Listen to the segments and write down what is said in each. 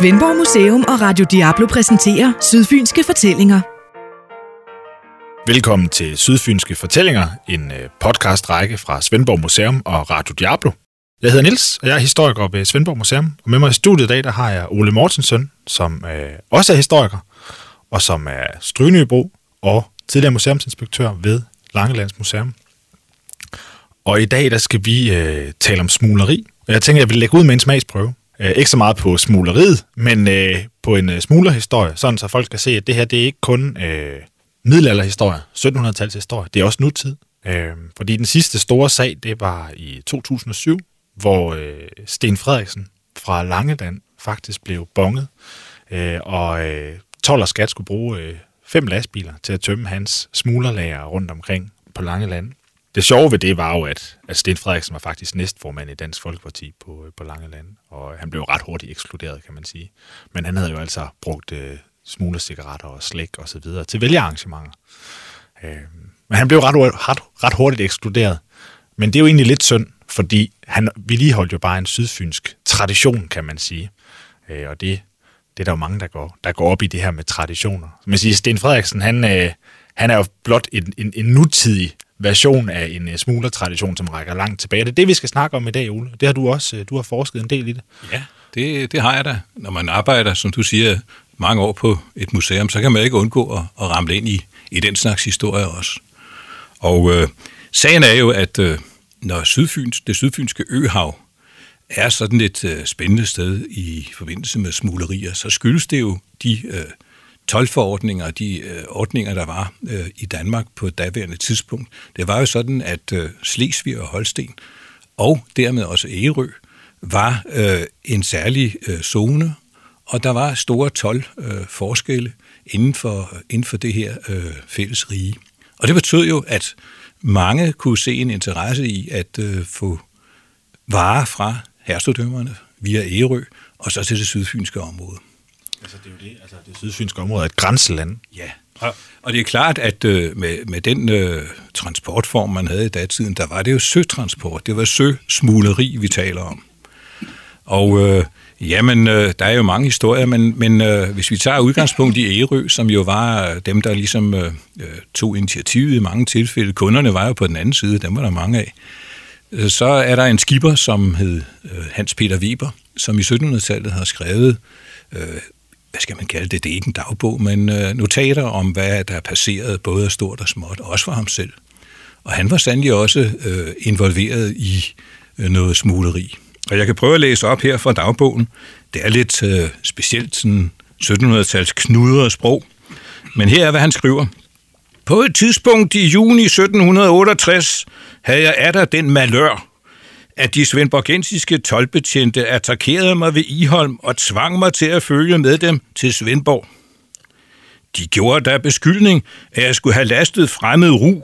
Svendborg Museum og Radio Diablo præsenterer Sydfynske Fortællinger. Velkommen til Sydfynske Fortællinger, en øh, podcastrække fra Svendborg Museum og Radio Diablo. Jeg hedder Nils og jeg er historiker ved Svendborg Museum. Og med mig i studiet i dag, der har jeg Ole Mortensen, som øh, også er historiker, og som er Strygnebro og tidligere museumsinspektør ved Langelands Museum. Og i dag, der skal vi øh, tale om smugleri. Og jeg tænker, jeg vil lægge ud med en smagsprøve. Øh, ikke så meget på smugleriet, men øh, på en øh, smuglerhistorie, sådan så folk kan se, at det her det er ikke kun øh, middelalderhistorie, 1700-tals historie, det er også nutid. Øh, fordi den sidste store sag, det var i 2007, hvor øh, Sten Frederiksen fra Langeland faktisk blev bonget, øh, og øh, 12 og skat skulle bruge øh, fem lastbiler til at tømme hans smuglerlager rundt omkring på Langeland. Det sjove ved det var jo, at, at Sten Frederiksen var faktisk næstformand i Dansk Folkeparti på, øh, på Langeland, og han blev ret hurtigt ekskluderet, kan man sige. Men han havde jo altså brugt øh, smuglercigaretter og slik og så videre til vælgerarrangementer. Øh, men han blev ret, ret, ret hurtigt ekskluderet. Men det er jo egentlig lidt synd, fordi han vedligeholdt jo bare en sydfynsk tradition, kan man sige. Øh, og det, det er der jo mange, der går, der går op i det her med traditioner. Man siger, Sten Frederiksen, han, øh, han er jo blot en, en, en nutidig version af en øh, smuglertradition, som rækker langt tilbage. Det er det, vi skal snakke om i dag, Ole. Det har du også. Øh, du har forsket en del i det. Ja, det, det har jeg da. Når man arbejder, som du siger, mange år på et museum, så kan man ikke undgå at, at ramle ind i, i den slags historie også. Og øh, sagen er jo, at øh, når Sydfyns, det sydfynske øhav er sådan et øh, spændende sted i forbindelse med smuglerier, så skyldes det jo de øh, tolvforordninger, de øh, ordninger, der var øh, i Danmark på et daværende tidspunkt. Det var jo sådan, at øh, Slesvig og Holsten, og dermed også Ærø, var øh, en særlig øh, zone, og der var store 12 øh, inden for, inden for det her øh, fælles rige. Og det betød jo, at mange kunne se en interesse i at øh, få varer fra herstedømmerne via Ærø og så til det sydfynske område. Altså, det er jo det. Altså, det sydfynske område er et grænseland. Ja, og, og det er klart, at øh, med, med den øh, transportform, man havde i datiden, der var det jo søtransport. Det var søsmugleri, vi taler om. Og øh, jamen, øh, der er jo mange historier, men, men øh, hvis vi tager udgangspunkt i Ærø, som jo var øh, dem, der ligesom øh, øh, tog initiativet i mange tilfælde, kunderne var jo på den anden side, dem var der mange af, øh, så er der en skipper, som hed øh, Hans Peter Weber, som i 1700-tallet har skrevet øh, hvad skal man kalde det, det er ikke en dagbog, men øh, notater om, hvad der er passeret, både af stort og småt, også for ham selv. Og han var sandelig også øh, involveret i øh, noget smugleri. Og jeg kan prøve at læse op her fra dagbogen. Det er lidt øh, specielt sådan 1700-tals knudret sprog. Men her er, hvad han skriver. På et tidspunkt i juni 1768 havde jeg af den malør, at de svendborgensiske tolvbetjente attackerede mig ved Iholm og tvang mig til at følge med dem til Svendborg. De gjorde der beskyldning, at jeg skulle have lastet fremmed ru,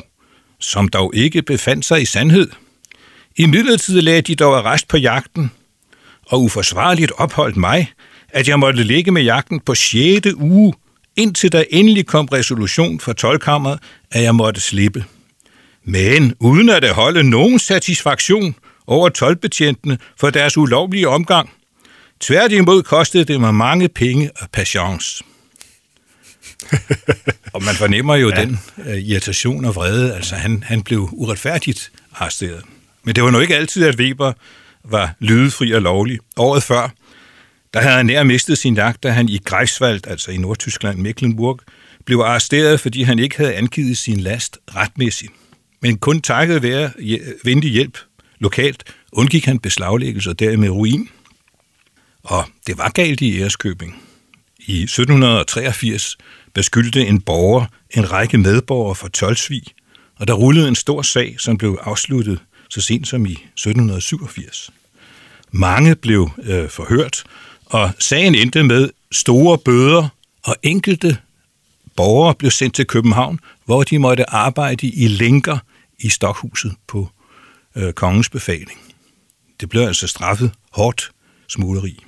som dog ikke befandt sig i sandhed. I midlertid lagde de dog arrest på jagten, og uforsvarligt opholdt mig, at jeg måtte ligge med jagten på 6. uge, indtil der endelig kom resolution fra tolkammeret, at jeg måtte slippe. Men uden at det holde nogen satisfaktion, over tolvbetjentene for deres ulovlige omgang. Tværtimod kostede det mig mange penge og patience. og man fornemmer jo ja. den uh, irritation og vrede. Altså, han, han blev uretfærdigt arresteret. Men det var nu ikke altid, at Weber var lydefri og lovlig. Året før, der havde han nær mistet sin jagt, da han i Greifswald, altså i Nordtyskland, Mecklenburg, blev arresteret, fordi han ikke havde angivet sin last retmæssigt. Men kun takket være venlig hjælp Lokalt undgik han beslaglæggelse og dermed ruin. Og det var galt i Æreskøbing. I 1783 beskyldte en borger en række medborgere for tolvsvig, og der rullede en stor sag, som blev afsluttet så sent som i 1787. Mange blev øh, forhørt, og sagen endte med store bøder, og enkelte borgere blev sendt til København, hvor de måtte arbejde i lænker i stokhuset på øh, kongens befaling. Det blev altså straffet hårdt smugleri.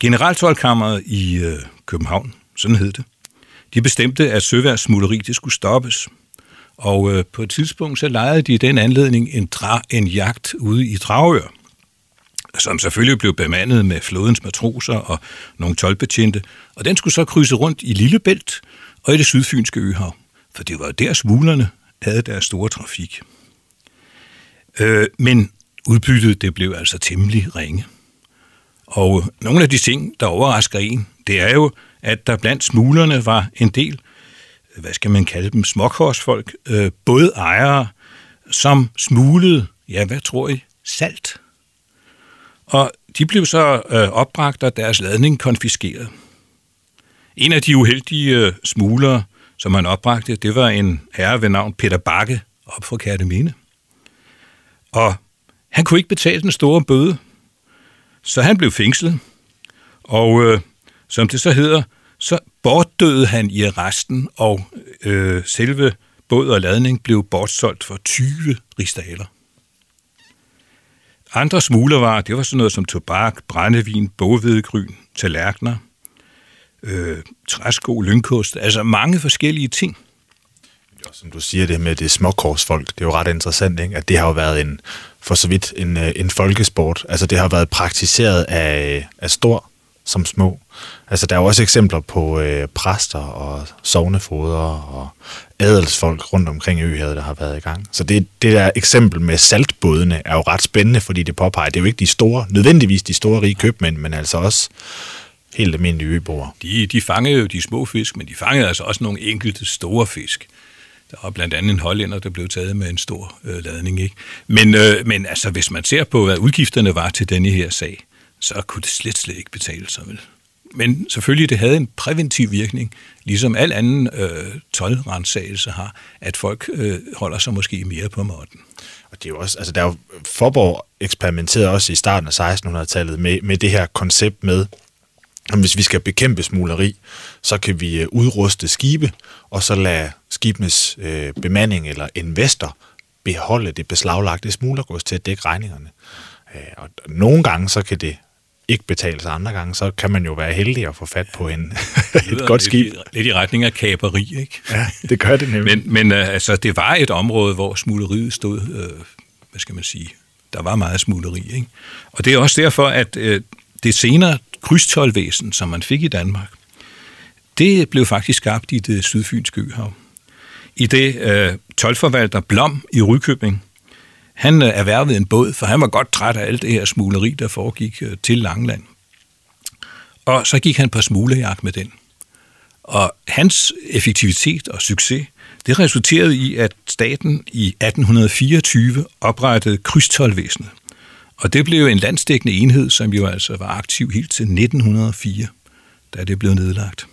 Generaltolkammeret i øh, København, sådan hed det, de bestemte, at søværssmugleri det skulle stoppes. Og øh, på et tidspunkt så lejede de den anledning en, dra, en jagt ude i Dragør. som selvfølgelig blev bemandet med flådens matroser og nogle tolvbetjente, og den skulle så krydse rundt i Lillebælt og i det sydfynske øhav, for det var der smuglerne havde deres store trafik. Øh, men udbyttet det blev altså temmelig ringe. Og nogle af de ting, der overrasker en, det er jo, at der blandt smuglerne var en del, hvad skal man kalde dem, småkorsfolk, øh, både ejere, som smuglede, ja, hvad tror I, salt. Og de blev så øh, opbragt og deres ladning konfiskeret. En af de uheldige øh, smuglere, som han opbragte, det var en herre ved navn Peter Bakke op fra Kærteminde. Og han kunne ikke betale den store bøde, så han blev fængslet. Og øh, som det så hedder, så bortdøde han i arresten, og øh, selve båd og ladning blev bortsolgt for 20 ristaler. Andre smuglervarer, det var sådan noget som tobak, brændevin, bogvedgryn, tallerkener, øh, træsko, lynkost, altså mange forskellige ting. Som du siger, det med det småkorsfolk, det er jo ret interessant, ikke? at det har jo været en, for så vidt en, øh, en folkesport. Altså det har været praktiseret af, af stor som små. Altså der er jo også eksempler på øh, præster og sovnefoder og adelsfolk rundt omkring øhavet, der har været i gang. Så det, det der eksempel med saltbådene er jo ret spændende, fordi det påpeger, det er jo ikke de store, nødvendigvis de store rige købmænd, men altså også helt almindelige øboere. De, de fangede jo de små fisk, men de fangede altså også nogle enkelte store fisk. Der var blandt andet en hollænder, der blev taget med en stor øh, ladning. Ikke? Men, øh, men altså, hvis man ser på, hvad udgifterne var til denne her sag, så kunne det slet, slet ikke betale sig. Vel? Men selvfølgelig, det havde en præventiv virkning, ligesom al anden øh, tolvrensagelse har, at folk øh, holder sig måske mere på måtten. Og det er jo også, altså der er jo, Forborg eksperimenterede også i starten af 1600-tallet med, med det her koncept med, at hvis vi skal bekæmpe smugleri, så kan vi øh, udruste skibe, og så lade skibenes øh, bemanding eller investor beholde det beslaglagte smuglergods til at dække regningerne. Øh, og nogle gange så kan det ikke betale sig andre gange, så kan man jo være heldig at få fat på en, et godt skib. Lidt, lidt i retning af kaperi, ikke? Ja, det gør det nemlig. Men, men uh, altså, det var et område, hvor smugleriet stod, uh, hvad skal man sige, der var meget smugleri, ikke? Og det er også derfor, at uh, det senere krydstolvæsen, som man fik i Danmark, det blev faktisk skabt i det sydfynske øhav. I det øh, tolvforvalter Blom i Rykøbing, han øh, erhvervede en båd, for han var godt træt af alt det her smugleri, der foregik øh, til Langland. Og så gik han på smuglejagt med den. Og hans effektivitet og succes, det resulterede i, at staten i 1824 oprettede krydstolvæsenet. Og det blev en landsdækkende enhed, som jo altså var aktiv helt til 1904, da det blev nedlagt.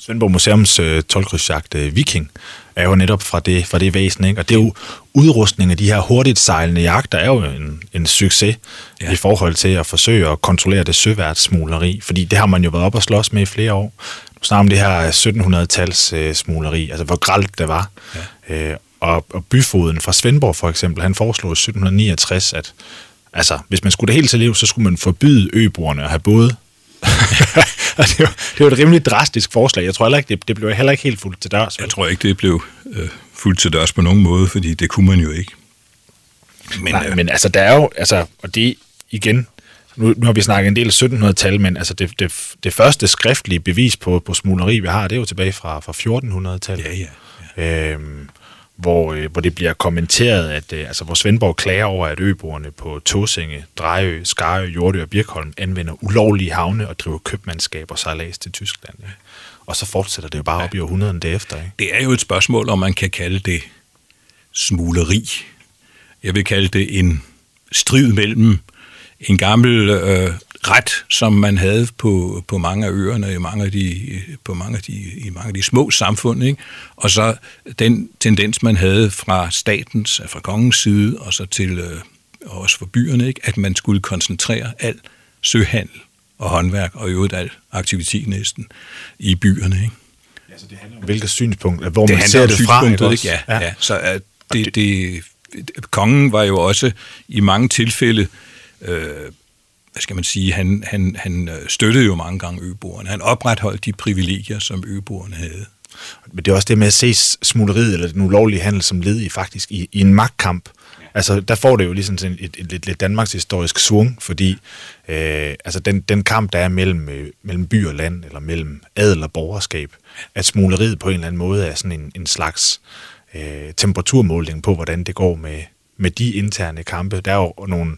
Svendborg Museums øh, tolkrydsjagt øh, Viking er jo netop fra det, fra det væsen, ikke? og det er jo udrustning af de her hurtigt sejlende jagter er jo en, en succes ja. i forhold til at forsøge at kontrollere det søværtssmugleri, fordi det har man jo været op og slås med i flere år. Nu snakker om det her 1700-tals øh, smugleri, altså hvor gralt det var. Ja. Øh, og, og byfoden fra Svendborg for eksempel, han foreslog i 1769, at altså, hvis man skulle det helt til liv, så skulle man forbyde øboerne at have både det, var, det var et rimelig drastisk forslag. Jeg tror heller ikke, det, det blev heller ikke helt fuldt til dørs. Jeg tror ikke, det blev øh, fuldt til dørs på nogen måde, fordi det kunne man jo ikke. Men, Nej, øh, men altså, der er jo, altså, og det igen, nu, nu har vi snakket en del 1700-tal, men altså det, det, det første skriftlige bevis på, på smugleri, vi har, det er jo tilbage fra, fra 1400-tallet. Ja, ja. ja. Øhm, hvor, øh, hvor det bliver kommenteret, at øh, altså, hvor Svendborg klager over, at øboerne på Tåsinge, Drejø, Skarø, Jordø og Birkholm anvender ulovlige havne og driver købmandskab og sejlads til Tyskland. Ja. Og så fortsætter det jo bare ja. op i århundreden derefter. Ikke? Det er jo et spørgsmål, om man kan kalde det smugleri. Jeg vil kalde det en strid mellem en gammel øh, ret, som man havde på, på mange af øerne, i mange af de, på mange af de, i mange af de små samfund, ikke? og så den tendens, man havde fra statens, fra kongens side, og så til øh, også for byerne, ikke? at man skulle koncentrere al søhandel og håndværk, og i øvrigt al aktivitet næsten, i byerne. Ikke? Ja, så det handler om hvilket synspunkt, hvor det man ser det fra. Ikke? Ikke? Ja, ja. ja, så uh, det, det, kongen var jo også i mange tilfælde øh, hvad skal man sige, han, han, han øh, støttede jo mange gange øboerne. Han opretholdt de privilegier, som øboerne havde. Men det er også det med at se smugleriet eller den ulovlige handel som led i faktisk i, i en magtkamp Altså, der får det jo ligesom sådan et, et, et, et lidt Danmarks historisk svung, fordi øh, altså den, den kamp, der er mellem, øh, mellem by og land, eller mellem adel og borgerskab, at smugleriet på en eller anden måde er sådan en, en slags øh, temperaturmåling på, hvordan det går med, med de interne kampe. Der er jo nogle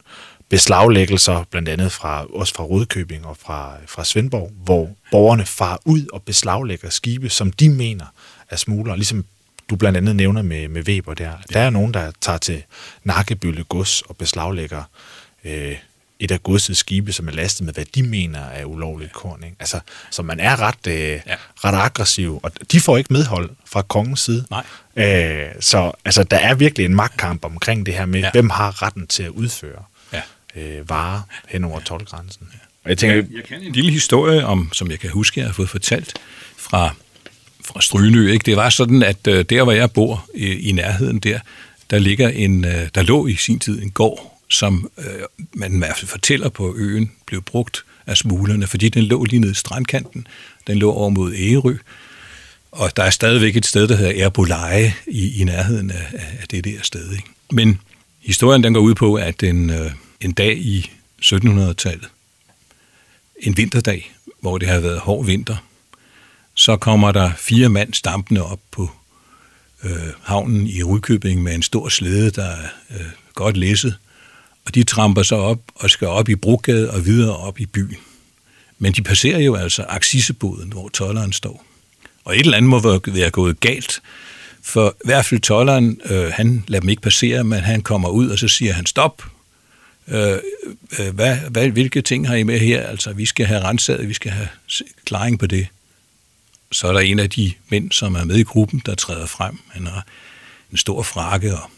beslaglæggelser, blandt andet fra, også fra Rødkøbing og fra, fra Svendborg, hvor borgerne far ud og beslaglægger skibe, som de mener er smugler, ligesom du blandt andet nævner med, med Weber der. Der er nogen, der tager til Nakkebølle gods og beslaglægger øh, et af godsets skibe, som er lastet med, hvad de mener er ulovligt korn. Ikke? Altså, så man er ret, øh, ja. ret aggressiv, og de får ikke medhold fra kongens side. Nej. Øh, så altså, der er virkelig en magtkamp omkring det her med, ja. hvem har retten til at udføre. Øh, varer hen over ja. tolvgrænsen. Jeg tænker, jeg, jeg kan en lille historie om, som jeg kan huske, jeg har fået fortalt fra fra Strygenø. Ikke? Det var sådan, at øh, der, hvor jeg bor i, i nærheden der, der ligger en, øh, der lå i sin tid en gård, som øh, man i hvert fald fortæller på øen, blev brugt af smuglerne, fordi den lå lige nede i strandkanten. Den lå over mod Ærø. Og der er stadigvæk et sted, der hedder Erbolaje i, i nærheden af, af det der sted. Ikke? Men historien den går ud på, at en, øh, en dag i 1700-tallet, en vinterdag, hvor det har været hård vinter, så kommer der fire mand stampende op på øh, havnen i Rudkøbing med en stor slæde, der er øh, godt læsset. Og de tramper sig op og skal op i Brogade og videre op i byen. Men de passerer jo altså Axisseboden, hvor tolleren står. Og et eller andet må være gået galt, for i hvert fald tolleren, øh, han lader dem ikke passere, men han kommer ud, og så siger han stop. Øh, øh, hvad, hvad, hvilke ting har I med her? Altså, vi skal have renset, vi skal have klaring på det så er der en af de mænd, som er med i gruppen, der træder frem. Han har en stor frakke og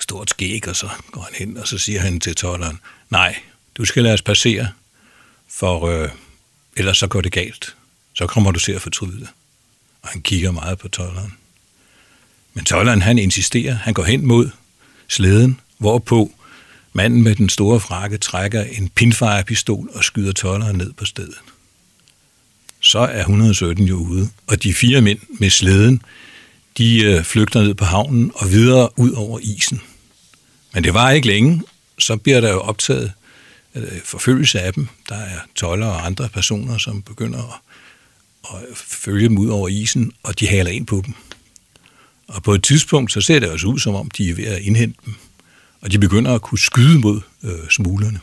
stort skæg, og så går han hen, og så siger han til tolleren, nej, du skal lade os passere, for øh, ellers så går det galt. Så kommer du til at fortryde det. Og han kigger meget på tolleren. Men tolleren, han insisterer, han går hen mod slæden, hvorpå manden med den store frakke trækker en pinfire-pistol og skyder tolleren ned på stedet så er 117 jo ude. Og de fire mænd med slæden, de øh, flygter ned på havnen og videre ud over isen. Men det var ikke længe, så bliver der jo optaget øh, forfølgelse af dem. Der er toller og andre personer, som begynder at, at følge dem ud over isen, og de haler ind på dem. Og på et tidspunkt, så ser det også ud, som om de er ved at indhente dem. Og de begynder at kunne skyde mod øh, smuglerne.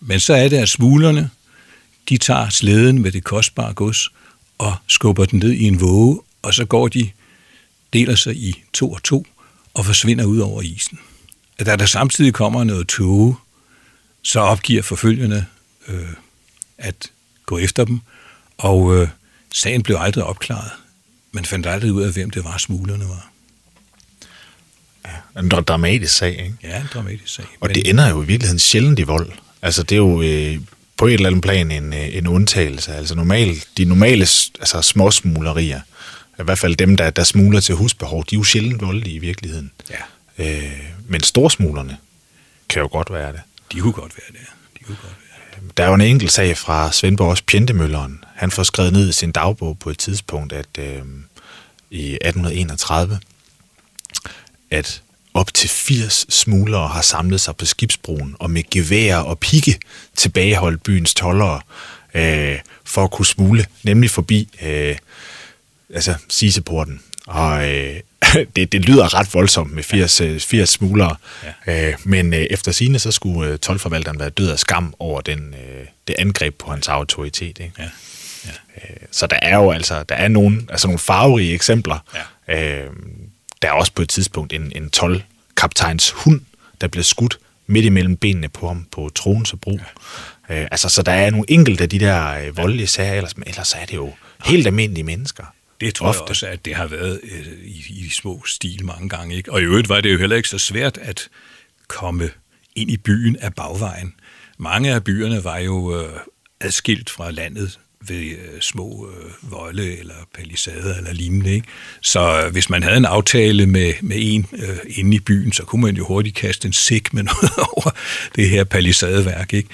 Men så er det, at smuglerne de tager slæden med det kostbare gods og skubber den ned i en våge, og så går de, deler sig i to og to og forsvinder ud over isen. Da der samtidig kommer noget tåge, så opgiver forfølgerne øh, at gå efter dem, og øh, sagen blev aldrig opklaret. Man fandt aldrig ud af, hvem det var, smuglerne var. Ja, en dramatisk sag, ikke? Ja, en dramatisk sag. Og men... det ender jo i virkeligheden sjældent i vold. Altså, det er jo øh, på et eller andet plan en, øh, en undtagelse. Altså normalt, de normale altså småsmuglerier, i hvert fald dem, der, der smugler til husbehov, de er jo sjældent voldelige i virkeligheden. Ja. Øh, men storsmuglerne kan jo godt være det. De kunne godt være det. De kunne godt være det. Der er jo en enkelt sag fra Svendborgs Pjentemølleren. Han får skrevet ned i sin dagbog på et tidspunkt, at øh, i 1831, at op til 80 smuglere har samlet sig på skibsbroen og med gevær og pigge tilbageholdt byens tollere øh, for at kunne smule, nemlig forbi øh, altså Siseporten. Og øh, det, det lyder ret voldsomt med 80, ja. 80 øh, smuglere, ja. øh, men øh, efter sine så skulle øh, tolvforvalteren være død af skam over den, øh, det angreb på hans autoritet. Ikke? Ja. Ja. Øh, så der er jo altså der er nogle, altså nogle farverige eksempler. Ja. Øh, der er også på et tidspunkt en, en 12 kaptajns hund, der bliver skudt midt imellem benene på ham på Troense Bro. Ja. Øh, altså, så der er nogle enkelte af de der øh, voldelige sager, ellers, men ellers er det jo helt almindelige mennesker. Det tror Ofte. jeg også, at det har været øh, i, i små stil mange gange. Ikke? Og i øvrigt var det jo heller ikke så svært at komme ind i byen af bagvejen. Mange af byerne var jo øh, adskilt fra landet ved øh, små øh, volde eller palisader eller lignende. Ikke? Så øh, hvis man havde en aftale med, med en øh, inde i byen, så kunne man jo hurtigt kaste en sik med noget over det her palisadeværk. Ikke?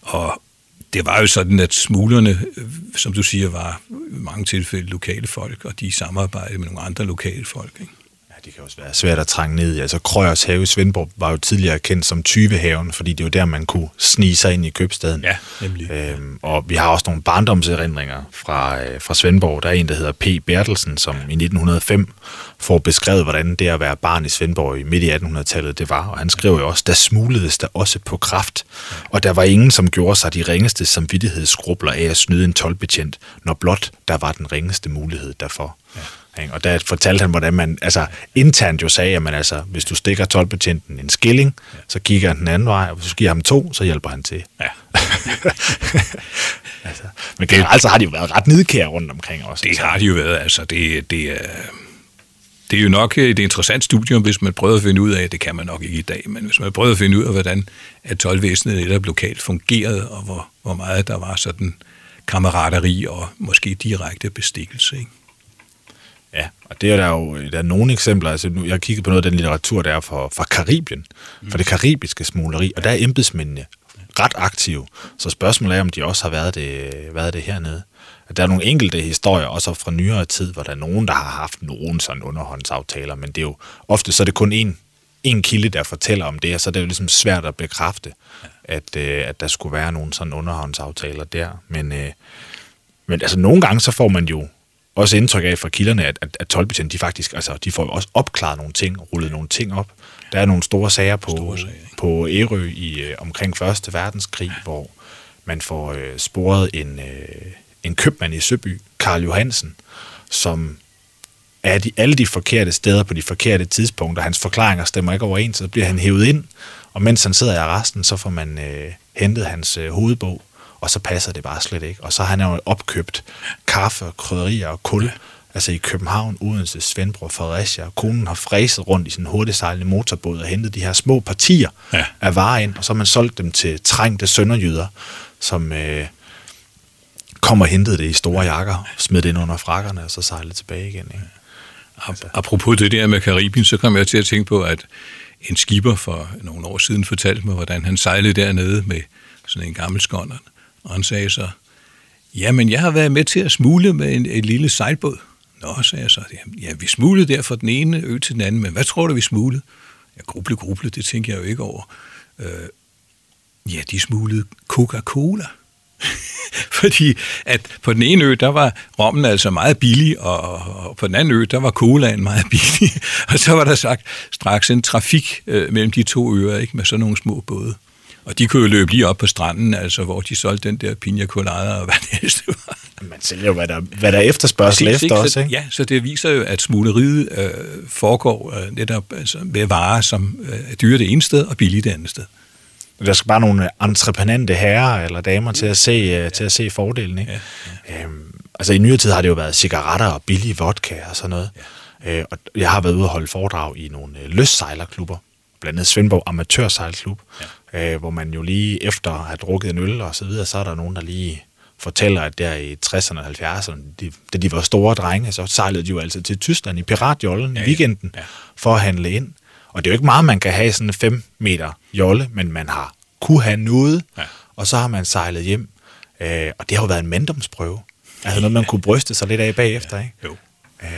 Og det var jo sådan, at smuglerne, øh, som du siger, var i mange tilfælde lokale folk, og de samarbejdede med nogle andre lokale folk. Ikke? Det kan også være svært at trænge ned i. Altså Krøjers have i Svendborg var jo tidligere kendt som Tyvehaven, fordi det var der, man kunne snige sig ind i købstaden. Ja, nemlig. Øhm, og vi har også nogle barndomserindringer fra, øh, fra Svendborg. Der er en, der hedder P. Bertelsen, som i 1905 får beskrevet, hvordan det at være barn i Svendborg i midt i 1800-tallet det var. Og han skriver jo også, der smugledes der også på kraft, og der var ingen, som gjorde sig de ringeste samvittighedsskrubler af at snyde en tolvbetjent, når blot der var den ringeste mulighed derfor. Ja. Ikke? Og der fortalte han, hvordan man altså, internt jo sagde, at man, altså, hvis du stikker 12-betjenten en skilling, ja. så kigger han den anden vej, og hvis du giver ham to, så hjælper han til. Ja. altså, men generelt så har de jo været ret nidkære rundt omkring også. Det altså. har de jo været. Altså, det, det, er, det er jo nok et interessant studium, hvis man prøver at finde ud af, det kan man nok ikke i dag, men hvis man prøver at finde ud af, hvordan at 12 eller lokalt fungerede, og hvor, hvor meget der var sådan kammerateri og måske direkte bestikkelse. Ikke? Ja, og det er der jo der er nogle eksempler. Altså, nu, jeg har kigget på noget af den litteratur, der er fra, fra Karibien, mm. for det karibiske smugleri, og der er embedsmændene ret aktive. Så spørgsmålet er, om de også har været det, været det hernede. Der er nogle enkelte historier, også fra nyere tid, hvor der er nogen, der har haft nogen sådan underhåndsaftaler, men det er jo ofte så er det kun en, en kilde, der fortæller om det, og så er det jo ligesom svært at bekræfte, at, øh, at der skulle være nogle sådan underhåndsaftaler der. Men, øh, men altså nogle gange, så får man jo også indtryk af fra kilderne, at, at, at tolvbetjente, de faktisk, altså, de får jo også opklaret nogle ting, rullet nogle ting op. Der er nogle store sager på, store sager, på Ærø i øh, omkring Første Verdenskrig, ja. hvor man får øh, sporet en, øh, en købmand i Søby, Karl Johansen, som er de, alle de forkerte steder på de forkerte tidspunkter. Hans forklaringer stemmer ikke overens, så bliver han hævet ind, og mens han sidder i arresten, så får man øh, hentet hans øh, hovedbog, og så passer det bare slet ikke. Og så har han jo opkøbt kaffe, krydderier og kul, altså i København, Odense, Svendborg, Fredericia. Konen har fræset rundt i sin hurtigsejlende motorbåd og hentet de her små partier ja. af varer ind, og så har man solgt dem til trængte sønderjyder, som øh, kommer og hentede det i store jakker, smed det ind under frakkerne, og så sejlede tilbage igen. Ikke? Altså. Apropos det der med Karibien, så kom jeg til at tænke på, at en skipper for nogle år siden fortalte mig, hvordan han sejlede dernede med sådan en gammel skåndert. Og han sagde så, jamen jeg har været med til at smule med en, en lille sejlbåd. Nå, sagde jeg så, ja, vi smuglede der fra den ene ø til den anden, men hvad tror du, vi smuglede? Ja, gruble, gruble, det tænker jeg jo ikke over. Øh, ja, de smuglede Coca-Cola. Fordi at på den ene ø, der var rommen altså meget billig, og, og på den anden ø, der var colaen meget billig. og så var der sagt straks en trafik øh, mellem de to øer, ikke, med sådan nogle små både. Og de kunne jo løbe lige op på stranden, altså hvor de solgte den der pina colada og hvad det helst var. Man sælger jo, hvad der, hvad der efterspørgsel efter ikke? også, ikke? Ja, så det viser jo, at smugleriet øh, foregår øh, netop altså, med varer, som øh, er dyre det ene sted og billige det andet sted. Der skal bare nogle entreprenante herrer eller damer til at se, uh, til at se fordelen, ikke? Ja, ja. Øhm, altså i nyere tid har det jo været cigaretter og billig vodka og sådan noget. Ja. Øh, og jeg har været ude og holde foredrag i nogle øh, løssejlerklubber, blandt andet Svendborg Amatørsejlklub, ja. Øh, hvor man jo lige efter at have drukket en øl og så videre, så er der nogen, der lige fortæller, at der i 60'erne og 70'erne, de, da de var store drenge, så sejlede de jo altså til Tyskland i piratjollen ja, i weekenden ja. for at handle ind. Og det er jo ikke meget, man kan have sådan en 5 meter jolle, men man har kunne have noget, ja. og så har man sejlet hjem. Øh, og det har jo været en manddomsprøve. Altså noget, man kunne bryste sig lidt af bagefter, ikke? Jo. Øh,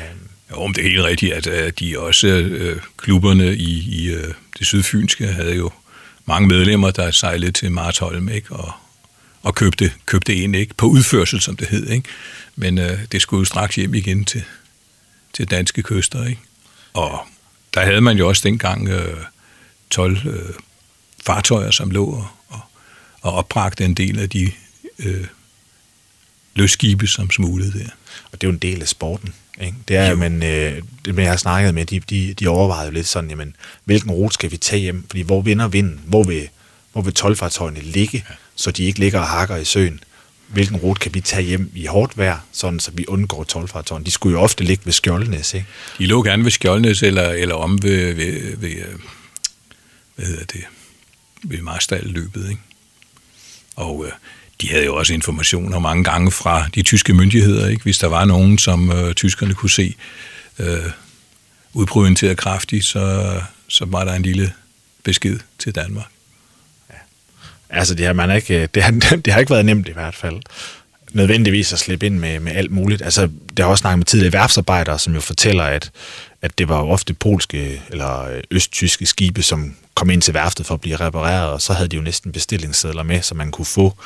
jo, om det er helt rigtigt, at, at de også, øh, klubberne i, i øh, det sydfynske, havde jo mange medlemmer, der sejlede til Martholm, ikke? Og, og købte, købte en, ikke? På udførsel, som det hed, ikke? Men øh, det skulle jo straks hjem igen til, til danske kyster, ikke? Og der havde man jo også dengang øh, 12 øh, fartøjer, som lå og, og, og opbragte en del af de øh, løsskibe, som smuglede der. Og det er jo en del af sporten. Ikke? Det er, men øh, det jeg har snakket med, de, de, de overvejede jo lidt sådan, jamen, hvilken rute skal vi tage hjem? Fordi hvor vinder vinden? Hvor vil, hvor vil tolvfartøjerne ligge, ja. så de ikke ligger og hakker i søen? Hvilken rute kan vi tage hjem i hårdt vejr, sådan så vi undgår tolvfartøjerne? De skulle jo ofte ligge ved Skjoldnæs, ikke? De lå gerne ved Skjoldnæs, eller, eller om ved, ved, ved, øh, hvad hedder det, ved Marstal-løbet, ikke? Og øh, de havde jo også informationer mange gange fra de tyske myndigheder, ikke? hvis der var nogen, som øh, tyskerne kunne se øh, udprovianteret kraftigt, så, så var der en lille besked til Danmark. Ja. Altså, det har, man ikke, øh, det, har, det har ikke været nemt i hvert fald nødvendigvis at slippe ind med, med alt muligt. Altså, det har også snakket med tidligere værfsarbejdere, som jo fortæller, at, at det var ofte polske eller østtyske skibe, som kom ind til værftet for at blive repareret, og så havde de jo næsten bestillingssedler med, så man kunne få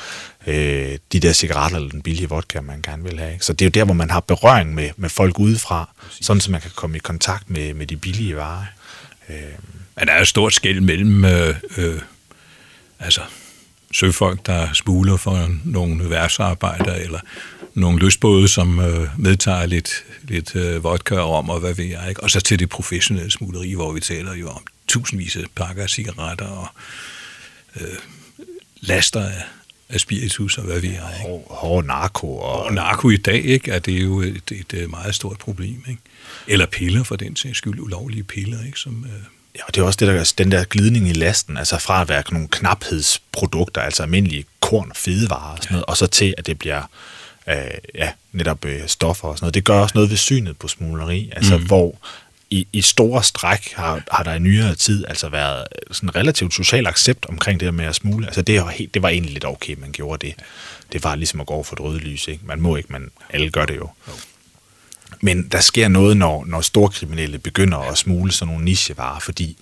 øh, de der cigaretter eller den billige vodka, man gerne vil have. Ikke? Så det er jo der, hvor man har berøring med, med folk udefra, Præcis. sådan så man kan komme i kontakt med, med de billige varer. Øh. Men der er et stort skæld mellem øh, øh, altså, søfolk, der smuler for nogle værtsarbejdere, eller nogle løsbåde, som øh, medtager lidt, lidt øh, vodka og rom, og hvad ved jeg, ikke? og så til det professionelle smugleri, hvor vi taler jo om tusindvis af pakker af cigaretter og øh, laster af, af spiritus og hvad vi har. Ikke? Hård narko. Og... og narko i dag, ikke, er det jo et, et, et meget stort problem. Ikke? Eller piller for den sags skyld, ulovlige piller, ikke, som... Øh, Ja, og det er også det, der, den der glidning i lasten, altså fra at være nogle knaphedsprodukter, altså almindelige korn og fedevarer og sådan ja. noget, og så til, at det bliver øh, ja, netop øh, stoffer og sådan noget. Det gør også noget ved synet på smugleri, altså mm. hvor i, i store stræk har, har der i nyere tid altså været sådan relativt social accept omkring det her med at smule. Altså det, var helt, det var egentlig lidt okay, man gjorde det. Det var ligesom at gå over for et røde lys. Ikke? Man må ikke, men alle gør det jo. Men der sker noget, når, når storkriminelle begynder at smule sådan nogle nichevarer, fordi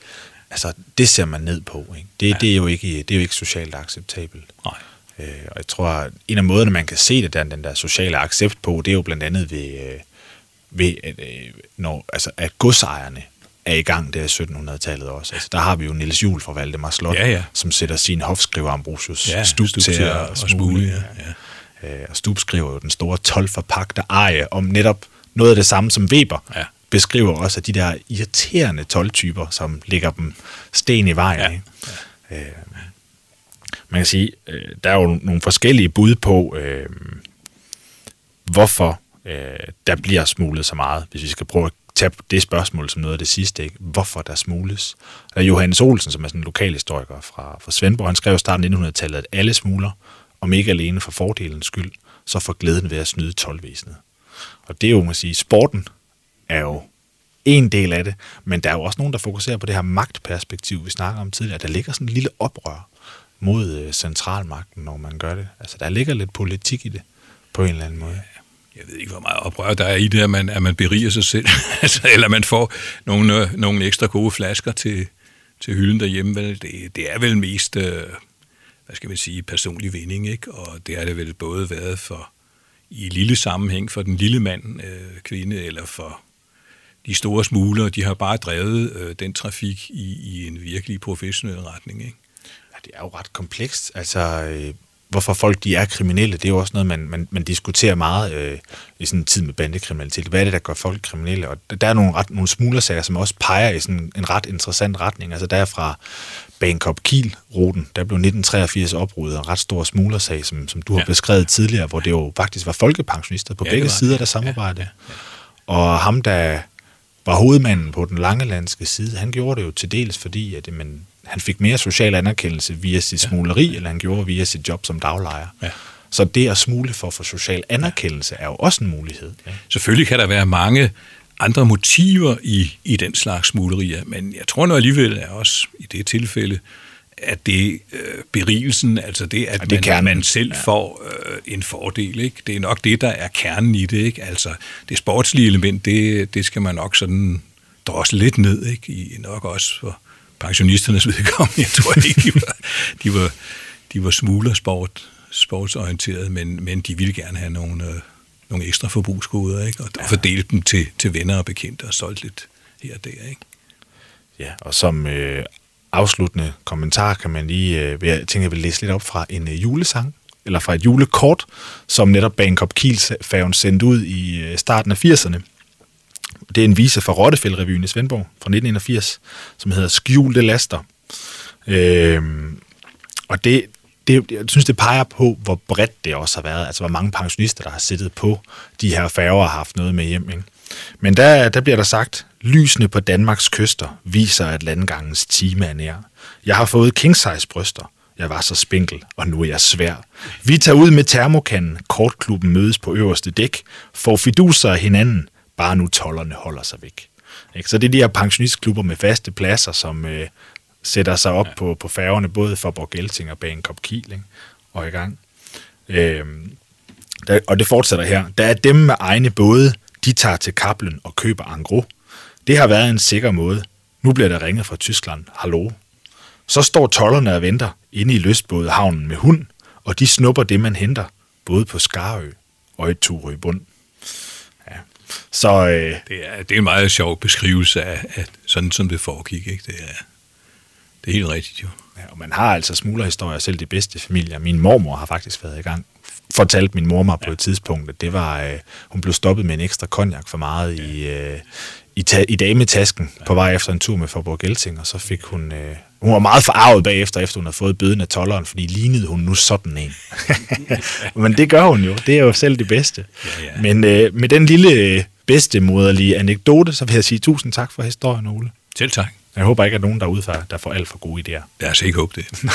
altså, det ser man ned på. Ikke? Det, ja. det, er jo ikke, det er jo ikke socialt acceptabelt. Nej. Øh, og jeg tror, at en af måderne, man kan se det, der, den der sociale accept på, det er jo blandt andet ved, øh, ved at, øh, når, altså, at godsejerne er i gang der i 1700-tallet også. Altså, der har vi jo Niels Juhl fra Valdemar Slot, ja, ja. som sætter sin hofskriver Ambrosius ja, Stub, Stub til at, at smule. Ja. Ja. Øh, og Stub skriver jo den store 12 forpagte eje om netop noget af det samme som Weber ja. beskriver også, at de der irriterende 12-typer, som ligger dem sten i vejen. Ja. Ja. Øh, man kan sige, øh, der er jo nogle forskellige bud på, øh, hvorfor øh, der bliver smuglet så meget, hvis vi skal prøve at tage det spørgsmål som noget af det sidste. Ikke? Hvorfor der smugles? Der er Johannes Olsen, som er sådan en lokalhistoriker fra, fra Svendborg, han skrev i starten af 1900-tallet, at alle smugler, om ikke alene for fordelens skyld, så for glæden ved at snyde tolvvæsenet. Og det er jo, man sige, sporten er jo en del af det, men der er jo også nogen, der fokuserer på det her magtperspektiv, vi snakker om tidligere. Der ligger sådan en lille oprør mod øh, centralmagten, når man gør det. Altså, der ligger lidt politik i det, på en eller anden måde jeg ved ikke, hvor meget oprør der er i det, at man, at man beriger sig selv, altså, eller man får nogle, øh, nogle ekstra gode flasker til, til hylden derhjemme. Vel? Det, det er vel mest, øh, hvad skal man sige, personlig vinding, ikke? og det har det vel både været for i lille sammenhæng for den lille mand, øh, kvinde, eller for de store smuglere, de har bare drevet øh, den trafik i, i en virkelig professionel retning. Ikke? Ja, det er jo ret komplekst. Altså, øh, hvorfor folk de er kriminelle, det er jo også noget, man, man, man diskuterer meget øh, i sådan en tid med bandekriminalitet. Hvad er det, der gør folk kriminelle? Og der er nogle, ret, nogle smuglersager, som også peger i sådan en ret interessant retning. Altså der er fra Bangkok Kiel-ruten, der blev 1983 opryddet en ret stor smuglersag, som, som du har ja. beskrevet tidligere, hvor det jo faktisk var folkepensionister på ja, begge sider, der samarbejdede. Ja, ja. Og ham, der var hovedmanden på den langelandske side, han gjorde det jo til dels, fordi at, men, han fik mere social anerkendelse via sit smugleri, ja. eller han gjorde via sit job som daglejer. Ja. Så det at smule for at få social anerkendelse er jo også en mulighed. Ja. Selvfølgelig kan der være mange andre motiver i, i den slags smuglerier, men jeg tror nu alligevel er også i det tilfælde, at det øh, berigelsen, altså det, at det man, man selv ja. får øh, en fordel, ikke? det er nok det, der er kernen i det. Ikke? Altså det sportslige element, det, det skal man nok sådan drosle lidt ned, ikke? I, nok også for, pensionisternes vedkommende. Jeg tror ikke, de var, de var, de var smuglersport, sportsorienteret, men, men de ville gerne have nogle, øh, nogle ekstra forbrugsgoder, ikke? og ja. fordele dem til, til venner og bekendte og solgt lidt her og der. Ikke? Ja, og som øh, afsluttende kommentar kan man lige, øh, jeg tænker, jeg vil læse lidt op fra en øh, julesang, eller fra et julekort, som netop Bangkok Kiel-færgen sendte ud i øh, starten af 80'erne. Det er en vise fra Rottefældrevyen i Svendborg fra 1981, som hedder Skjulte Laster. Øhm, og det, det, jeg synes, det peger på, hvor bredt det også har været. Altså, hvor mange pensionister, der har siddet på de her færger og haft noget med hjem. Ikke? Men der, der bliver der sagt, lysene på Danmarks kyster viser, at landgangens time er nær. Jeg har fået king-size bryster. Jeg var så spinkel, og nu er jeg svær. Vi tager ud med termokanden. Kortklubben mødes på øverste dæk. Får fiduser af hinanden bare nu tollerne holder sig væk. Ikke? Så det er de her pensionistklubber med faste pladser, som øh, sætter sig op ja. på, på færgerne, både for Borgelting og Bangkok Kiel, ikke? og i gang. Øhm, Der, og det fortsætter her. Der er dem med egne både, de tager til Kablen og køber angro. Det har været en sikker måde. Nu bliver der ringet fra Tyskland. Hallo. Så står tollerne og venter inde i lystbådehavnen med hund, og de snupper det, man henter, både på Skarø og i Turø Bund. Ja. Så øh, Det er, det er en meget sjov beskrivelse af, af sådan, som det foregik. Ikke? Det, er, det er helt rigtigt jo. Ja, og man har altså smuglerhistorier, selv de bedste familier. Min mormor har faktisk været i gang. Fortalte min mor mig på et tidspunkt, at det var, øh, hun blev stoppet med en ekstra konjak for meget i, øh, i, ta- i dametasken på vej efter en tur med Forborg Gelting, og så fik hun... Øh, hun var meget forarvet bagefter, efter hun havde fået bøden af tolleren, fordi lignede hun nu sådan en. Men det gør hun jo. Det er jo selv det bedste. Ja, ja. Men øh, med den lille øh, bedstemoderlige anekdote, så vil jeg sige tusind tak for historien, Ole. Selv tak. Jeg håber ikke, at nogen derude, der får alt for gode idéer. Lad os ikke håbe det. Nej.